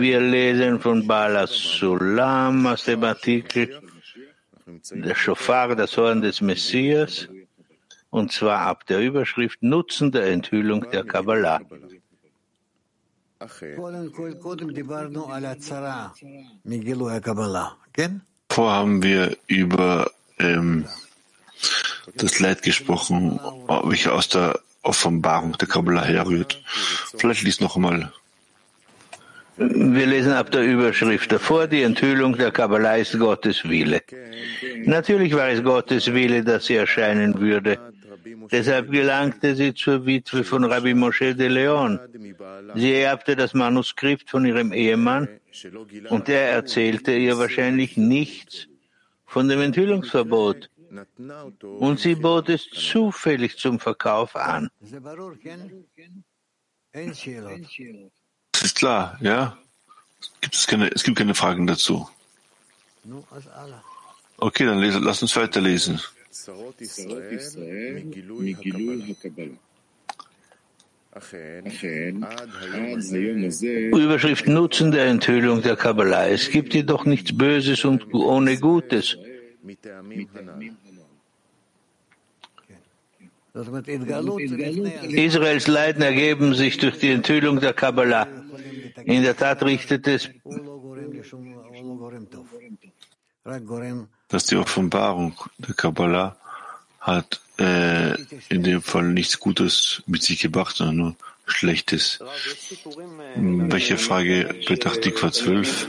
Wir lesen von Bala Sulam aus dem Artikel Der Schofar, das Horn des Messias, und zwar ab der Überschrift Nutzen der Enthüllung der Kabbalah. Vorher haben wir über ähm, das Leid gesprochen, welches aus der Offenbarung der Kabbalah herrührt. Vielleicht lies noch einmal. Wir lesen ab der Überschrift davor, die Enthüllung der Kabbalah ist Gottes Wille. Natürlich war es Gottes Wille, dass sie erscheinen würde. Deshalb gelangte sie zur Witwe von Rabbi Moshe de Leon. Sie erbte das Manuskript von ihrem Ehemann und er erzählte ihr wahrscheinlich nichts von dem Enthüllungsverbot. Und sie bot es zufällig zum Verkauf an. Das ist klar, ja? Gibt es, keine, es gibt keine Fragen dazu. Okay, dann lese, lass uns weiterlesen. Überschrift Nutzen der Enthüllung der Kabbalah. Es gibt jedoch nichts Böses und ohne Gutes. Israels Leiden ergeben sich durch die Enthüllung der Kabbalah. In der Tat richtet es dass die Offenbarung der Kabbalah hat äh, in dem Fall nichts Gutes mit sich gebracht, sondern nur Schlechtes. Welche Frage betrachtet Tikva 12?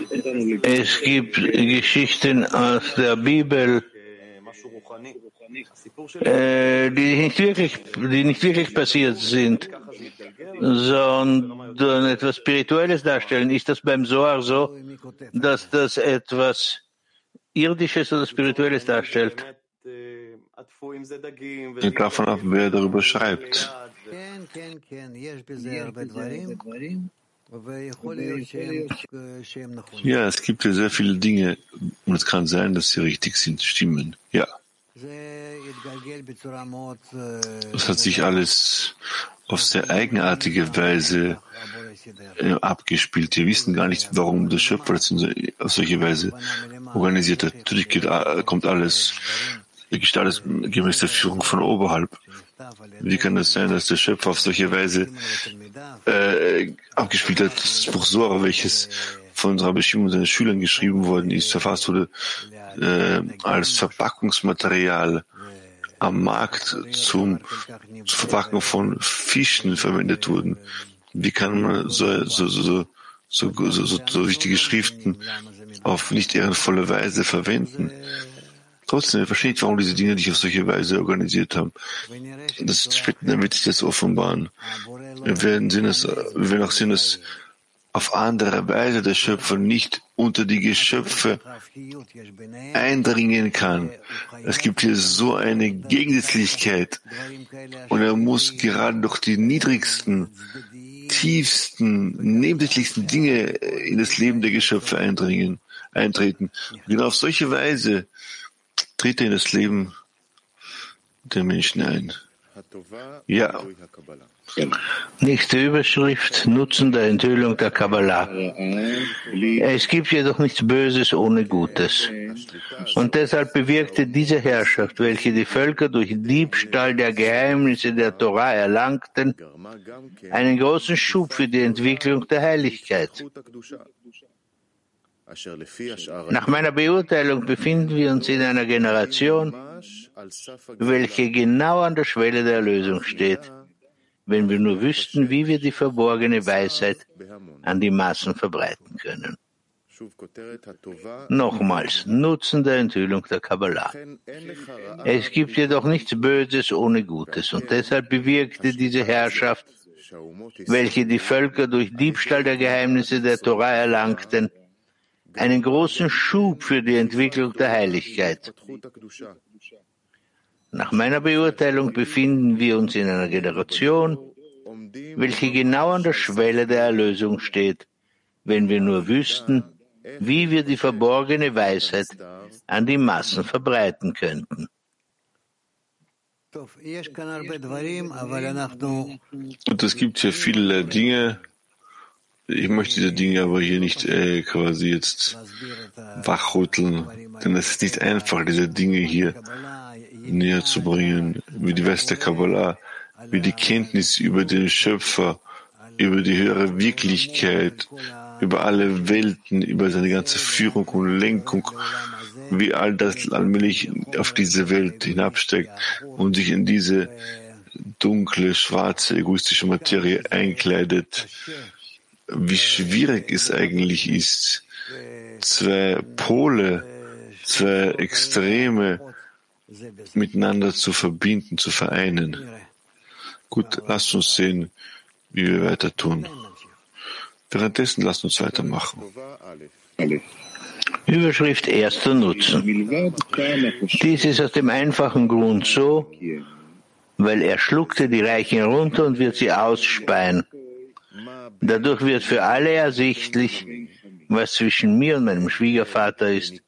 Es gibt Geschichten aus der Bibel, äh, die nicht wirklich, die nicht wirklich passiert sind, sondern etwas Spirituelles darstellen. Ist das beim Soar so, dass das etwas Irdisches oder Spirituelles darstellt? Hängt davon ab, wer darüber schreibt. Ja, es gibt ja sehr viele Dinge und es kann sein, dass sie richtig sind, stimmen. Ja. Es hat sich alles auf sehr eigenartige Weise äh, abgespielt. Wir wissen gar nicht, warum der Schöpfer das auf solche Weise organisiert hat. Natürlich geht, äh, kommt alles, geschieht alles gemäß der Führung von oberhalb. Wie kann es sein, dass der Schöpfer auf solche Weise äh, abgespielt hat? Das Buch Sora, welches von Rabbi Shimon und seinen Schülern geschrieben worden ist, verfasst wurde äh, als Verpackungsmaterial am Markt zum, zur Verpackung von Fischen verwendet wurden. Wie kann man so, so, so, so, so, so, so wichtige Schriften auf nicht ehrenvolle Weise verwenden? Trotzdem, verstehe ich, warum diese Dinge nicht auf solche Weise organisiert haben. Das später wird sich das offenbaren. Wir werden sehen, dass, wir werden auch sehen, dass auf andere Weise der Schöpfer nicht unter die Geschöpfe eindringen kann. Es gibt hier so eine Gegensätzlichkeit und er muss gerade durch die niedrigsten, tiefsten, nebensächlichsten Dinge in das Leben der Geschöpfe eindringen, eintreten. Und genau auf solche Weise tritt in das Leben der Menschen ein. Ja. Nächste Überschrift, Nutzen der Enthüllung der Kabbalah. Es gibt jedoch nichts Böses ohne Gutes. Und deshalb bewirkte diese Herrschaft, welche die Völker durch Diebstahl der Geheimnisse der Torah erlangten, einen großen Schub für die Entwicklung der Heiligkeit. Nach meiner Beurteilung befinden wir uns in einer Generation, welche genau an der Schwelle der Erlösung steht, wenn wir nur wüssten, wie wir die verborgene Weisheit an die Massen verbreiten können. Nochmals, Nutzen der Enthüllung der Kabbalah. Es gibt jedoch nichts Böses ohne Gutes. Und deshalb bewirkte diese Herrschaft, welche die Völker durch Diebstahl der Geheimnisse der Torah erlangten, einen großen Schub für die Entwicklung der Heiligkeit. Nach meiner Beurteilung befinden wir uns in einer Generation, welche genau an der Schwelle der Erlösung steht, wenn wir nur wüssten, wie wir die verborgene Weisheit an die Massen verbreiten könnten. Und es gibt hier viele Dinge, Ich möchte diese Dinge aber hier nicht äh, quasi jetzt wachrütteln, denn es ist nicht einfach, diese Dinge hier näher zu bringen, wie die West der Kabbalah, wie die Kenntnis über den Schöpfer, über die höhere Wirklichkeit, über alle Welten, über seine ganze Führung und Lenkung, wie all das allmählich auf diese Welt hinabsteckt und sich in diese dunkle, schwarze, egoistische Materie einkleidet, wie schwierig es eigentlich ist, zwei Pole, zwei Extreme miteinander zu verbinden, zu vereinen. Gut, lasst uns sehen, wie wir weiter tun. Währenddessen lasst uns weitermachen. Überschrift erster Nutzen. Dies ist aus dem einfachen Grund so, weil er schluckte die Reichen runter und wird sie ausspeien. Dadurch wird für alle ersichtlich, was zwischen mir und meinem Schwiegervater ist,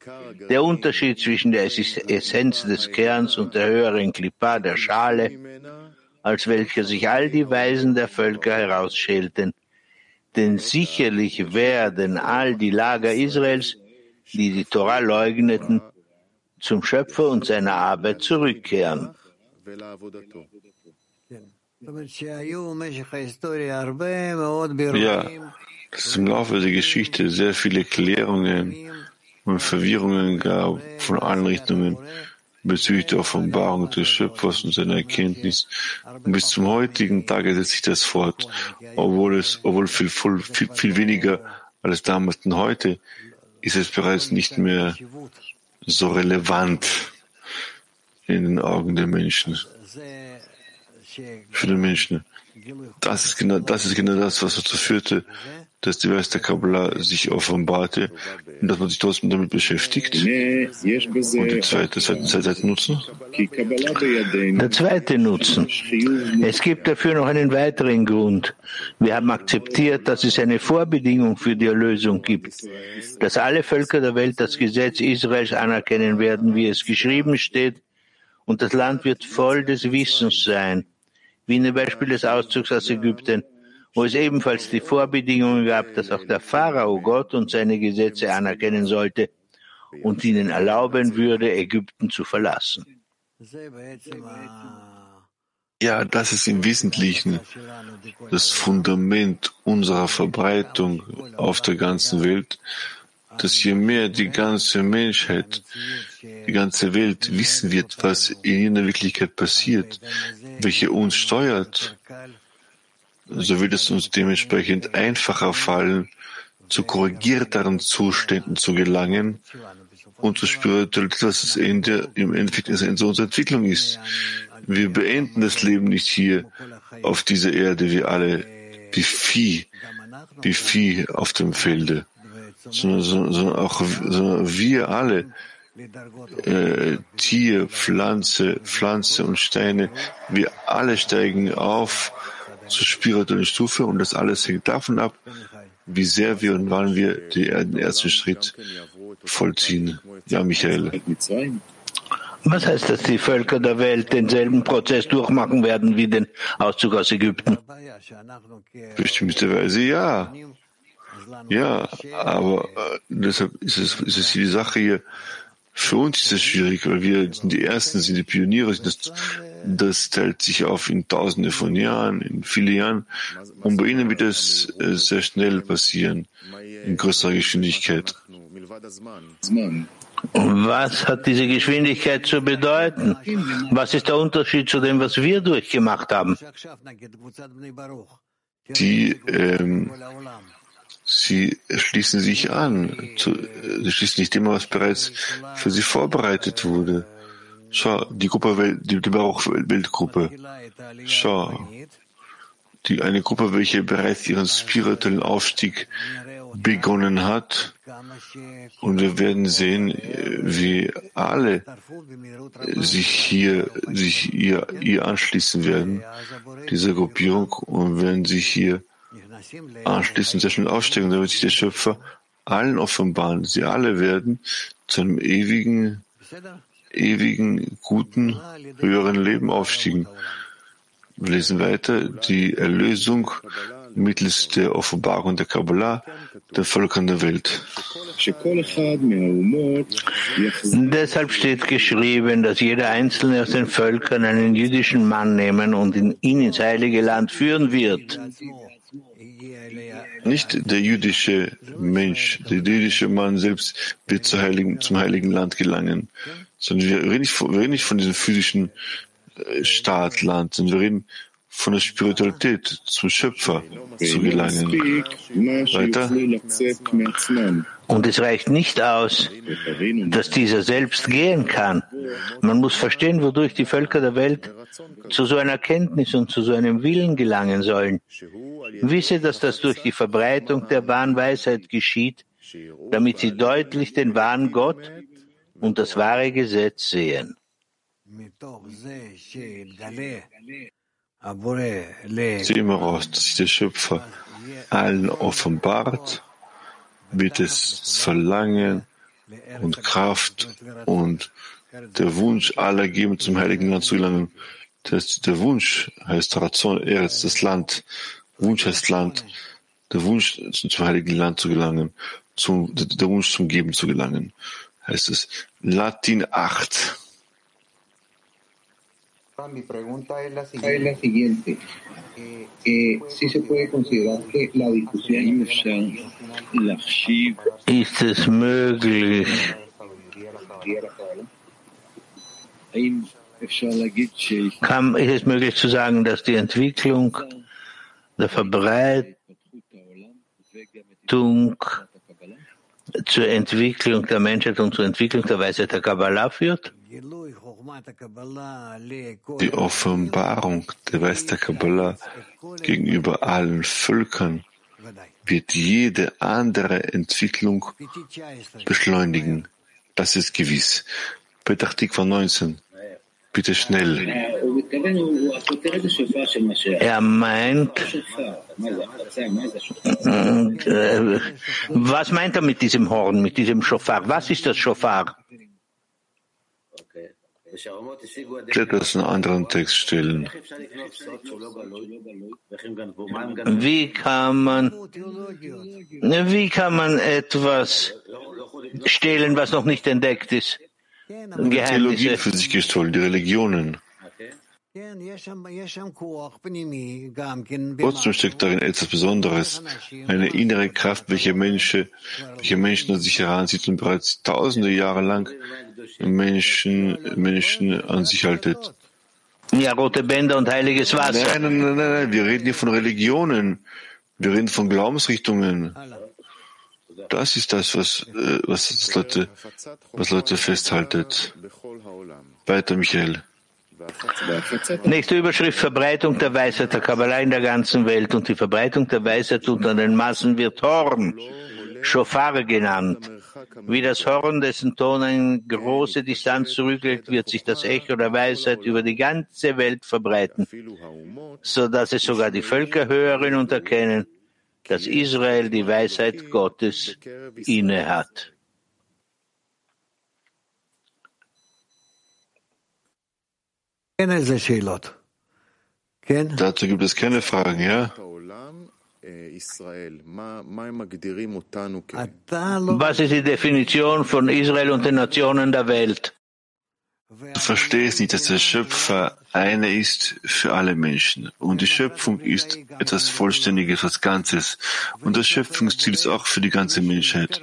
der Unterschied zwischen der Essenz des Kerns und der höheren Klippa der Schale, als welcher sich all die Weisen der Völker herausschälten. Denn sicherlich werden all die Lager Israels, die die Torah leugneten, zum Schöpfer und seiner Arbeit zurückkehren. Ja, dass im Laufe der Geschichte sehr viele Klärungen und Verwirrungen gab von allen Richtungen bezüglich der Offenbarung des Schöpfers und seiner Erkenntnis. Und bis zum heutigen Tage setzt sich das fort, obwohl es, obwohl viel, viel, viel weniger als damals und heute, ist es bereits nicht mehr so relevant in den Augen der Menschen, für den Menschen. Das ist genau, das ist genau das, was dazu führte, dass die Weis der Kabbalah sich offenbarte und dass man sich trotzdem damit beschäftigt. Und der zweite, zweite, zweite Nutzen? Der zweite Nutzen. Es gibt dafür noch einen weiteren Grund. Wir haben akzeptiert, dass es eine Vorbedingung für die Erlösung gibt, dass alle Völker der Welt das Gesetz Israels anerkennen werden, wie es geschrieben steht, und das Land wird voll des Wissens sein, wie in dem Beispiel des Auszugs aus Ägypten wo es ebenfalls die Vorbedingungen gab, dass auch der Pharao Gott und seine Gesetze anerkennen sollte und ihnen erlauben würde, Ägypten zu verlassen. Ja, das ist im Wesentlichen das Fundament unserer Verbreitung auf der ganzen Welt, dass je mehr die ganze Menschheit, die ganze Welt wissen wird, was in ihrer Wirklichkeit passiert, welche uns steuert, so wird es uns dementsprechend einfacher fallen, zu korrigierteren Zuständen zu gelangen und zu Spiritualität, was das Ende im Endeffekt in unserer Entwicklung ist. Wir beenden das Leben nicht hier auf dieser Erde, wie alle, wie Vieh, wie Vieh auf dem Felde, sondern, sondern auch sondern wir alle, äh, Tier, Pflanze, Pflanze und Steine, wir alle steigen auf zur spirituellen Stufe und das alles hängt davon ab, wie sehr wir und wann wir den ersten Schritt vollziehen. Ja, Michael. Was heißt, dass die Völker der Welt denselben Prozess durchmachen werden wie den Auszug aus Ägypten? Bestimmterweise ja. Ja, aber äh, deshalb ist es, ist es die Sache hier, für uns ist es schwierig, weil wir sind die Ersten, sind die Pioniere, das das teilt sich auf in Tausende von Jahren, in viele Jahren. Und bei Ihnen wird es äh, sehr schnell passieren, in größerer Geschwindigkeit. Was hat diese Geschwindigkeit zu bedeuten? Was ist der Unterschied zu dem, was wir durchgemacht haben? Die, ähm, sie schließen sich an. Zu, sie schließen nicht immer, was bereits für sie vorbereitet wurde. Schau, die Gruppe, die, die Bauchweltgruppe. Schau, die eine Gruppe, welche bereits ihren spirituellen Aufstieg begonnen hat. Und wir werden sehen, wie alle sich hier, sich ihr, ihr anschließen werden, dieser Gruppierung, und werden sich hier anschließen, sehr schnell aufsteigen, damit sich der Schöpfer allen offenbaren. Sie alle werden zu einem ewigen ewigen, guten, höheren Leben aufstiegen. Wir lesen weiter, die Erlösung mittels der Offenbarung der Kabbalah den Völkern der Welt. Deshalb steht geschrieben, dass jeder Einzelne aus den Völkern einen jüdischen Mann nehmen und ihn ins heilige Land führen wird. Nicht der jüdische Mensch, der jüdische Mann selbst wird zum heiligen, zum heiligen Land gelangen, sondern wir reden nicht von, wir reden nicht von diesem physischen äh, Staat, Land, sondern wir reden von der Spiritualität zum Schöpfer zu gelangen. Weiter. Und es reicht nicht aus, dass dieser selbst gehen kann. Man muss verstehen, wodurch die Völker der Welt zu so einer Kenntnis und zu so einem Willen gelangen sollen. Wisse, dass das durch die Verbreitung der wahren Weisheit geschieht, damit sie deutlich den wahren Gott und das wahre Gesetz sehen. Sehen wir raus, dass sich der Schöpfer allen offenbart, wird es Verlangen und Kraft und der Wunsch aller geben, zum Heiligen Land zu gelangen. Das, der Wunsch heißt Razon Eretz, das Land. Wunsch heißt Land. Der Wunsch, zum Heiligen Land zu gelangen, zum, der Wunsch zum Geben zu gelangen, heißt es. Latin 8. Mi pregunta es la siguiente. Eh, ¿Sí se puede considerar que la discusión Ist es möglich, kann, ist es möglich zu sagen, dass die Entwicklung der Verbreitung zur Entwicklung der Menschheit und zur Entwicklung der Weisheit der Kabbalah führt? Die Offenbarung der Weisheit der Kabbalah gegenüber allen Völkern wird jede andere Entwicklung beschleunigen. Das ist gewiss. Petachtik von 19. Bitte schnell. Er meint, äh, was meint er mit diesem Horn, mit diesem Schofar? Was ist das Schofar? Ich werde das in einen anderen Text stellen. Wie kann man, wie kann man etwas stehlen, was noch nicht entdeckt ist? Die Theologie für sich gestohlen, die Religionen. Trotzdem steckt darin etwas Besonderes, eine innere Kraft, welche Menschen, welche Menschen an sich heranzieht und bereits tausende Jahre lang Menschen, Menschen an sich haltet. Ja, rote Bänder und heiliges Wasser. Nein, nein, nein, nein, wir reden hier von Religionen. Wir reden von Glaubensrichtungen. Das ist das, was, äh, was, das Leute, was Leute festhaltet. Weiter, Michael. Nächste Überschrift Verbreitung der Weisheit der Kabbalah in der ganzen Welt und die Verbreitung der Weisheit unter den Massen wird Horn, Shofar genannt. Wie das Horn, dessen Ton eine große Distanz zurücklegt, wird sich das Echo der Weisheit über die ganze Welt verbreiten, so dass es sogar die Völker hören und erkennen, dass Israel die Weisheit Gottes inne Dazu gibt es keine Fragen, ja? Was ist die Definition von Israel und den Nationen der Welt? Du verstehst nicht, dass der Schöpfer einer ist für alle Menschen. Und die Schöpfung ist etwas Vollständiges, etwas Ganzes. Und das Schöpfungsziel ist auch für die ganze Menschheit.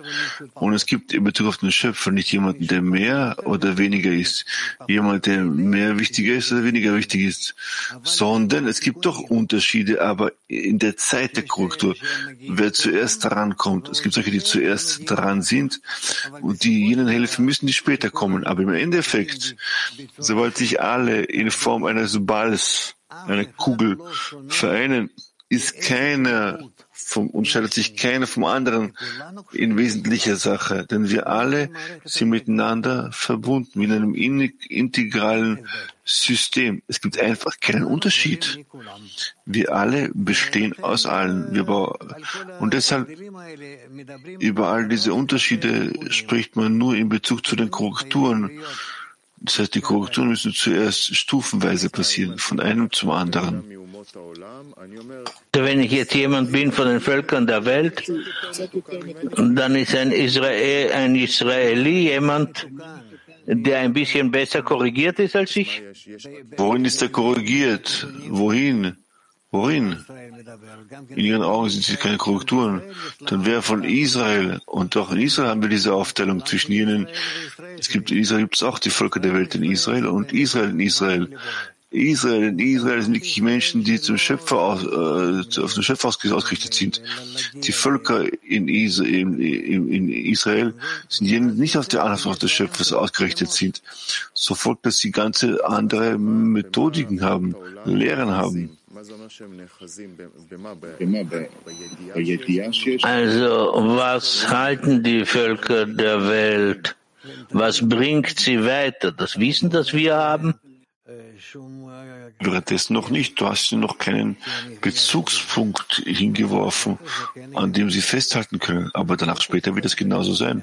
Und es gibt in Bezug auf den Schöpfer nicht jemanden, der mehr oder weniger ist. Jemand, der mehr wichtiger ist oder weniger wichtig ist. Sondern es gibt doch Unterschiede, aber in der Zeit der Korrektur, wer zuerst daran kommt. Es gibt solche, die zuerst dran sind und die jenen helfen müssen, die später kommen. Aber im Endeffekt, sobald sich alle in Form eines Balls, einer Kugel vereinen, ist keiner vom, unterscheidet sich keiner vom anderen in wesentlicher Sache, denn wir alle sind miteinander verbunden in einem integralen System. Es gibt einfach keinen Unterschied. Wir alle bestehen aus allen. Und deshalb über all diese Unterschiede spricht man nur in Bezug zu den Korrekturen Das heißt, die Korrekturen müssen zuerst stufenweise passieren, von einem zum anderen. Wenn ich jetzt jemand bin von den Völkern der Welt, dann ist ein, Israel, ein Israeli jemand, der ein bisschen besser korrigiert ist als ich? Worin ist er korrigiert? Wohin? Worin? In ihren Augen sind sie keine Korrekturen. Dann wäre von Israel, und auch in Israel haben wir diese Aufteilung zwischen jenen, es gibt in Israel gibt es auch die Völker der Welt in Israel und Israel in Israel. Israel in Israel sind wirklich Menschen, die zum Schöpfer aus, äh, auf den Schöpfer ausgerichtet sind. Die Völker in, Israel, in, in Israel sind jene, die nicht auf der Anlass des Schöpfers ausgerichtet sind. So folgt, dass sie ganze andere Methodiken haben, Lehren haben. Also, was halten die Völker der Welt? Was bringt sie weiter? Das Wissen, das wir haben? Währenddessen noch nicht. Du hast noch keinen Bezugspunkt hingeworfen, an dem sie festhalten können. Aber danach später wird es genauso sein.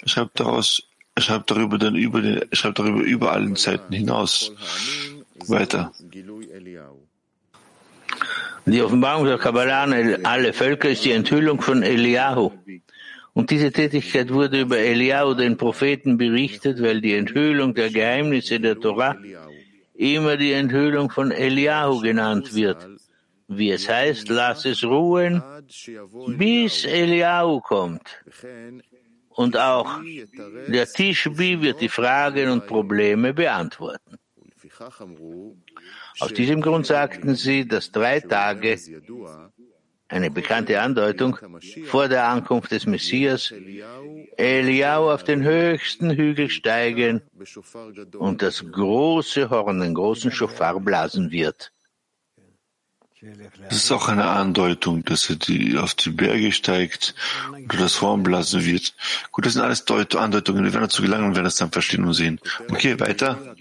Er schreibt daraus, er schreibt darüber dann über den, er schreibt darüber über allen Zeiten hinaus. Weiter. Die Offenbarung der Kabbalah an alle Völker ist die Enthüllung von Eliyahu. Und diese Tätigkeit wurde über Eliyahu, den Propheten, berichtet, weil die Enthüllung der Geheimnisse der Torah immer die Enthüllung von Eliyahu genannt wird. Wie es heißt, lass es ruhen, bis Eliyahu kommt. Und auch der Tischbi wird die Fragen und Probleme beantworten. Aus diesem Grund sagten sie, dass drei Tage, eine bekannte Andeutung, vor der Ankunft des Messias, Eliau auf den höchsten Hügel steigen und das große Horn, den großen Schofar blasen wird. Das ist auch eine Andeutung, dass er die, auf die Berge steigt und das Horn blasen wird. Gut, das sind alles Deut Andeutungen. Wir werden dazu gelangen und werden das dann verstehen und sehen. Okay, weiter.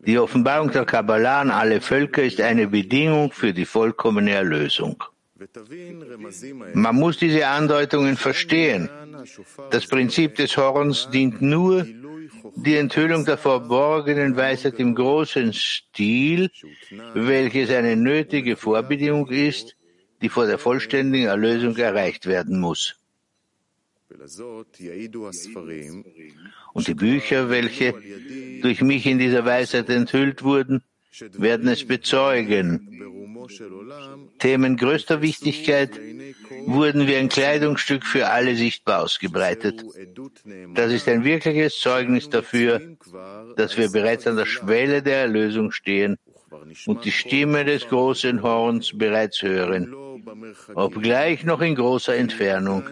Die Offenbarung der Kabbalah an alle Völker ist eine Bedingung für die vollkommene Erlösung. Man muss diese Andeutungen verstehen. Das Prinzip des Horns dient nur die Enthüllung der verborgenen Weisheit im großen Stil, welches eine nötige Vorbedingung ist, die vor der vollständigen Erlösung erreicht werden muss. Und die Bücher, welche durch mich in dieser Weisheit enthüllt wurden, werden es bezeugen. Themen größter Wichtigkeit wurden wie ein Kleidungsstück für alle sichtbar ausgebreitet. Das ist ein wirkliches Zeugnis dafür, dass wir bereits an der Schwelle der Erlösung stehen und die Stimme des großen Horns bereits hören, obgleich noch in großer Entfernung,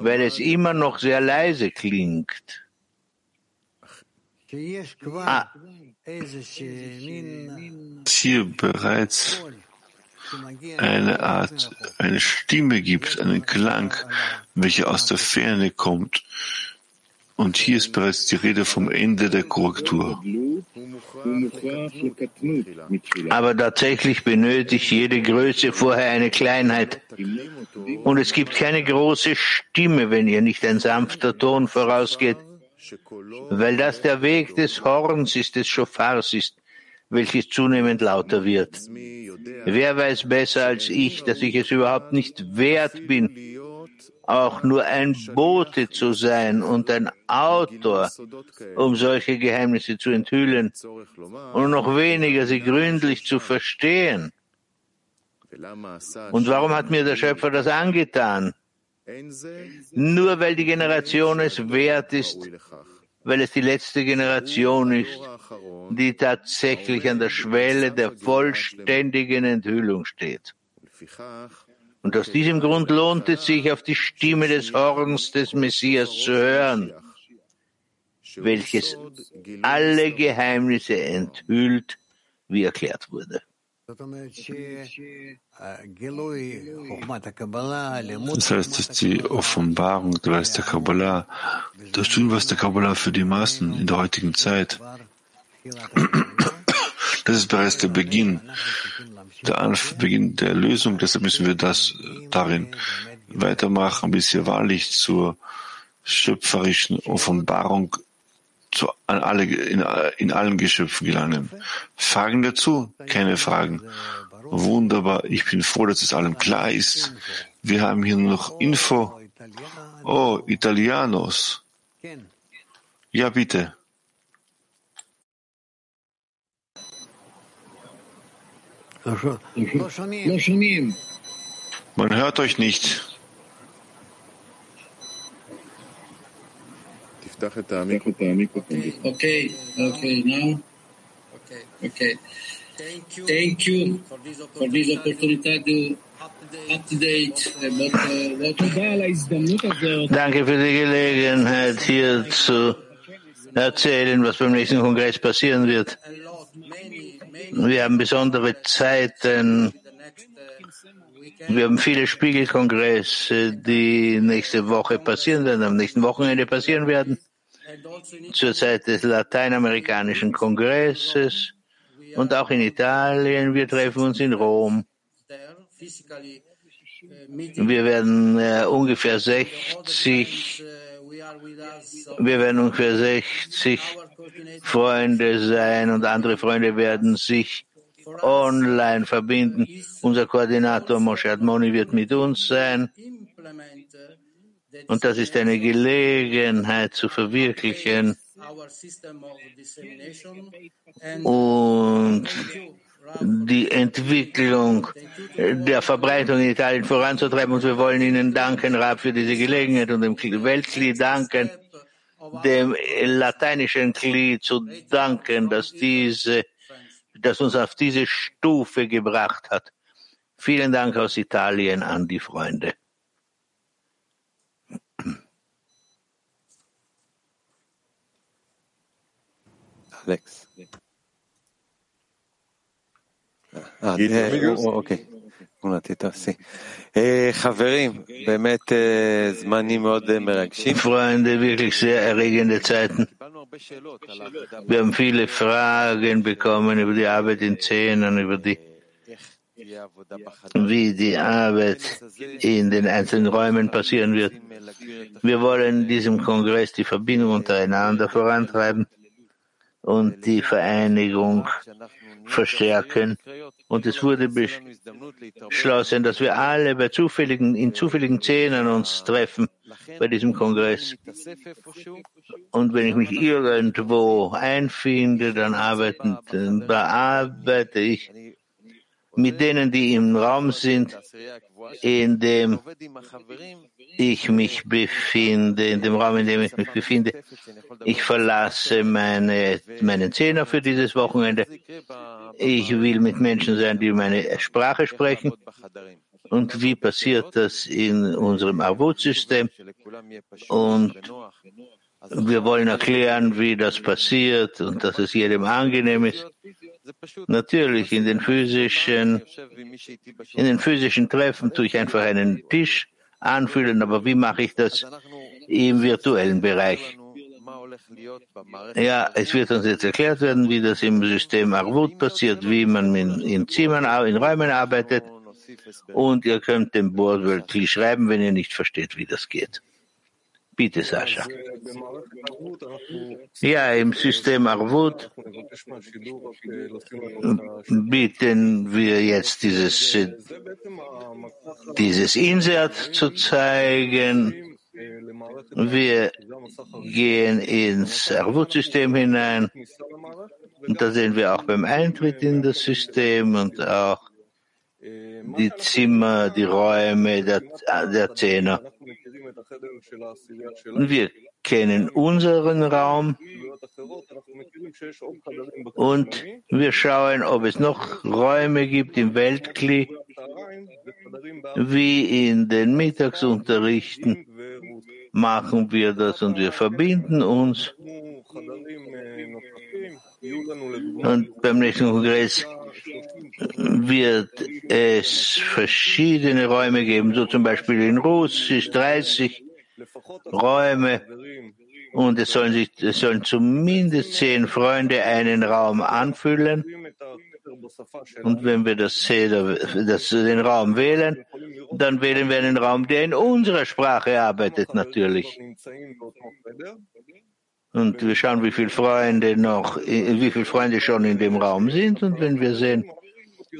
weil es immer noch sehr leise klingt. Ah. Hier bereits eine Art, eine Stimme gibt, einen Klang, welcher aus der Ferne kommt. Und hier ist bereits die Rede vom Ende der Korrektur. Aber tatsächlich benötigt jede Größe vorher eine Kleinheit. Und es gibt keine große Stimme, wenn ihr nicht ein sanfter Ton vorausgeht weil das der Weg des Horns ist, des Schofars ist, welches zunehmend lauter wird. Wer weiß besser als ich, dass ich es überhaupt nicht wert bin, auch nur ein Bote zu sein und ein Autor, um solche Geheimnisse zu enthüllen und noch weniger sie gründlich zu verstehen. Und warum hat mir der Schöpfer das angetan? Nur weil die Generation es wert ist, weil es die letzte Generation ist, die tatsächlich an der Schwelle der vollständigen Enthüllung steht. Und aus diesem Grund lohnt es sich, auf die Stimme des Horns des Messias zu hören, welches alle Geheimnisse enthüllt, wie erklärt wurde. Das heißt, dass die Offenbarung der Weis der Kabbalah, das Studium was der Kabbalah für die Maßen in der heutigen Zeit, das ist bereits der Beginn, der Anf Beginn der Lösung. Deshalb müssen wir das darin weitermachen, bis wir wahrlich zur schöpferischen Offenbarung zu, an alle, in, in allen Geschöpfen gelangen. Fragen dazu? Keine Fragen. Wunderbar. Ich bin froh, dass es allem klar ist. Wir haben hier nur noch Info. Oh, Italianos. Ja, bitte. Man hört euch nicht. Okay, okay, now. Okay. Thank you for this opportunity to update about what Danke für die Gelegenheit, hier zu erzählen, was beim nächsten Kongress passieren wird. Wir haben besondere Zeiten. Wir haben viele Spiegelkongresse, die nächste Woche passieren werden, am nächsten Wochenende passieren werden. Zur Zeit des Lateinamerikanischen Kongresses und auch in Italien. Wir treffen uns in Rom. Wir werden äh, ungefähr 60, wir werden ungefähr 60 Freunde sein und andere Freunde werden sich online verbinden. Unser Koordinator Moshe Admoni wird mit uns sein. Und das ist eine Gelegenheit zu verwirklichen und die Entwicklung der Verbreitung in Italien voranzutreiben. Und wir wollen Ihnen danken, Rab, für diese Gelegenheit und dem Weltkli danken, dem lateinischen Kli zu danken, dass diese, dass uns auf diese Stufe gebracht hat. Vielen Dank aus Italien an die Freunde. Alex. אוקיי, תמונתי טוב, סי. חברים, באמת זמנים מאוד מרגשים. Freunde, wirklich sehr erregende Zeiten. Wir haben viele Fragen bekommen über die Arbeit in Zehnen, über die wie die Arbeit in den einzelnen Räumen passieren wird. Wir wollen in diesem Kongress die Verbindung untereinander vorantreiben und die Vereinigung verstärken. Und es wurde beschlossen, dass wir alle bei zufälligen, in zufälligen Szenen uns treffen bei diesem Kongress. Und wenn ich mich irgendwo einfinde, dann arbeiten, dann bearbeite ich mit denen, die im Raum sind, in dem ich mich befinde, in dem Raum, in dem ich mich befinde. Ich verlasse meine, meinen Zehner für dieses Wochenende. Ich will mit Menschen sein, die meine Sprache sprechen. Und wie passiert das in unserem Arvut-System? Und wir wollen erklären, wie das passiert und dass es jedem angenehm ist. Natürlich, in den physischen, in den physischen Treffen tue ich einfach einen Tisch anfühlen, aber wie mache ich das im virtuellen Bereich? Ja, es wird uns jetzt erklärt werden, wie das im System Arvut passiert, wie man in, in Zimmern, in Räumen arbeitet. Und ihr könnt dem Board wirklich schreiben, wenn ihr nicht versteht, wie das geht. Bitte, Sascha. Ja, im System Arvut bieten wir jetzt dieses, dieses Insert zu zeigen. Wir gehen ins Arvut-System hinein und da sehen wir auch beim Eintritt in das System und auch die Zimmer, die Räume der, der Zehner. Wir kennen unseren Raum. Und wir schauen, ob es noch Räume gibt im Weltkli, wie in den Mittagsunterrichten. Machen wir das und wir verbinden uns. Und beim nächsten Kongress wird es verschiedene Räume geben, so zum Beispiel in Russisch 30 Räume und es sollen, sich, es sollen zumindest zehn Freunde einen Raum anfüllen. Und wenn wir das, das, den Raum wählen, dann wählen wir einen Raum, der in unserer Sprache arbeitet, natürlich. Und wir schauen, wie viele Freunde noch, wie viele Freunde schon in dem Raum sind. Und wenn wir sehen,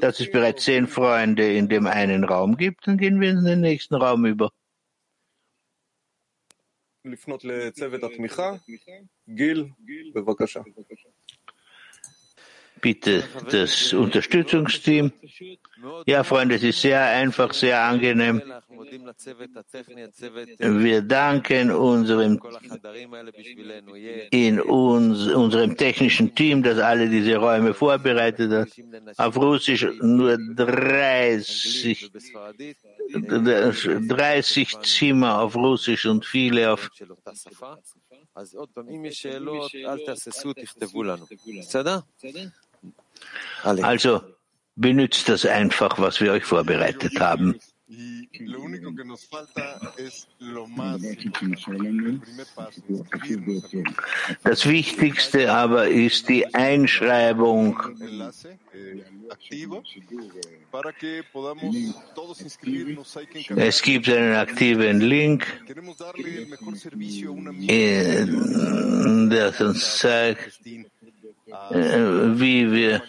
dass es bereits zehn Freunde in dem einen Raum gibt, dann gehen wir in den nächsten Raum über. לפנות לצוות התמיכה. גיל, בבקשה. Bitte das Unterstützungsteam. Ja, Freunde, es ist sehr einfach, sehr angenehm. Wir danken unserem, in uns, unserem technischen Team, das alle diese Räume vorbereitet hat. Auf Russisch nur 30, 30 Zimmer auf Russisch und viele auf also benützt das einfach, was wir euch vorbereitet haben. Das Wichtigste aber ist die Einschreibung. Es gibt einen aktiven Link, der uns zeigt, wie wir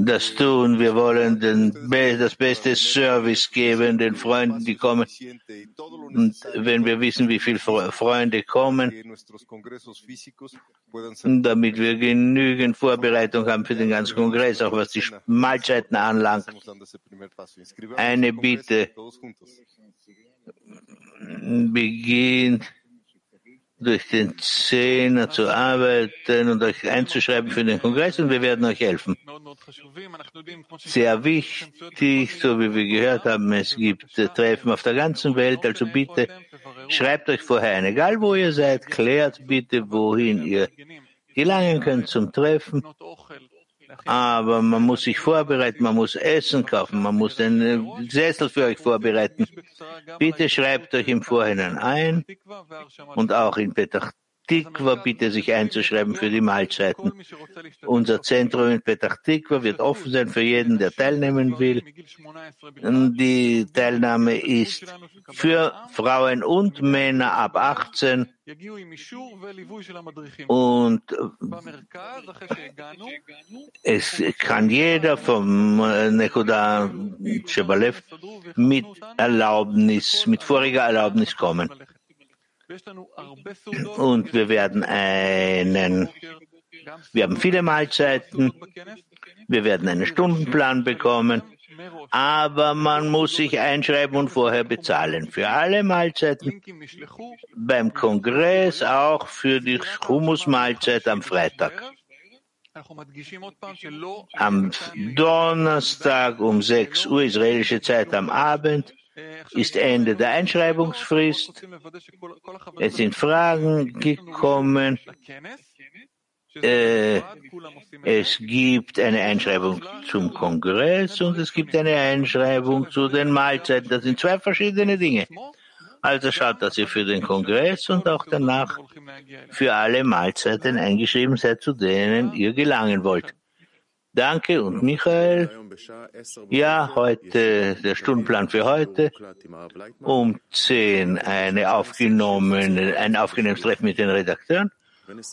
das tun. Wir wollen den, das beste Service geben den Freunden, die kommen. Und wenn wir wissen, wie viele Freunde kommen, damit wir genügend Vorbereitung haben für den ganzen Kongress, auch was die Mahlzeiten anlangt. Eine Bitte beginnt durch den Zehner zu arbeiten und euch einzuschreiben für den Kongress und wir werden euch helfen. Sehr wichtig, so wie wir gehört haben, es gibt Treffen auf der ganzen Welt, also bitte schreibt euch vorher ein, egal wo ihr seid, klärt bitte, wohin ihr gelangen könnt zum Treffen aber man muss sich vorbereiten, man muss Essen kaufen, man muss den Sessel für euch vorbereiten. Bitte schreibt euch im Vorhinein ein und auch in Petach Tikva bitte sich einzuschreiben für die Mahlzeiten. Unser Zentrum in Petach Tikva wird offen sein für jeden, der teilnehmen will. Die Teilnahme ist für Frauen und Männer ab 18 und es kann jeder vom Nekuda Shebalev mit Erlaubnis, mit voriger Erlaubnis kommen. Und wir werden einen, wir haben viele Mahlzeiten, wir werden einen Stundenplan bekommen, aber man muss sich einschreiben und vorher bezahlen. Für alle Mahlzeiten, beim Kongress, auch für die Humusmahlzeit am Freitag. Am Donnerstag um 6 Uhr israelische Zeit am Abend ist Ende der Einschreibungsfrist. Es sind Fragen gekommen. Äh, es gibt eine Einschreibung zum Kongress und es gibt eine Einschreibung zu den Mahlzeiten. Das sind zwei verschiedene Dinge. Also schaut, dass ihr für den Kongress und auch danach für alle Mahlzeiten eingeschrieben seid, zu denen ihr gelangen wollt. Danke und Michael. Ja, heute der Stundenplan für heute. Um 10 eine aufgenommene, ein aufgenommenes Treffen mit den Redakteuren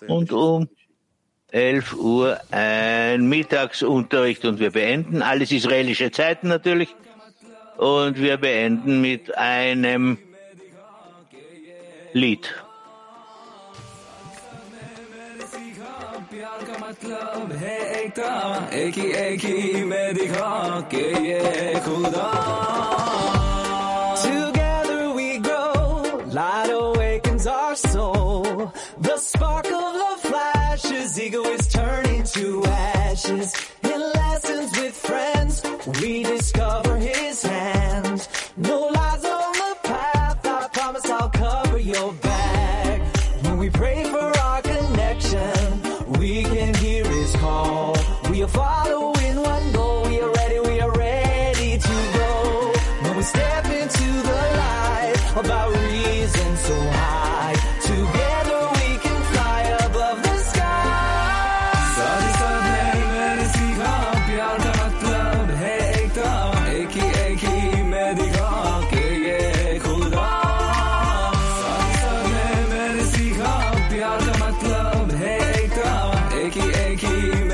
und um 11 Uhr ein Mittagsunterricht und wir beenden alles israelische Zeiten natürlich und wir beenden mit einem Lied. मतलब है एकता एक ही एक ही में दिखा के ये खुदा Together we grow, light awakens our soul. The spark of love flashes, ego is turning to ashes. In lessons with friends, we discover believe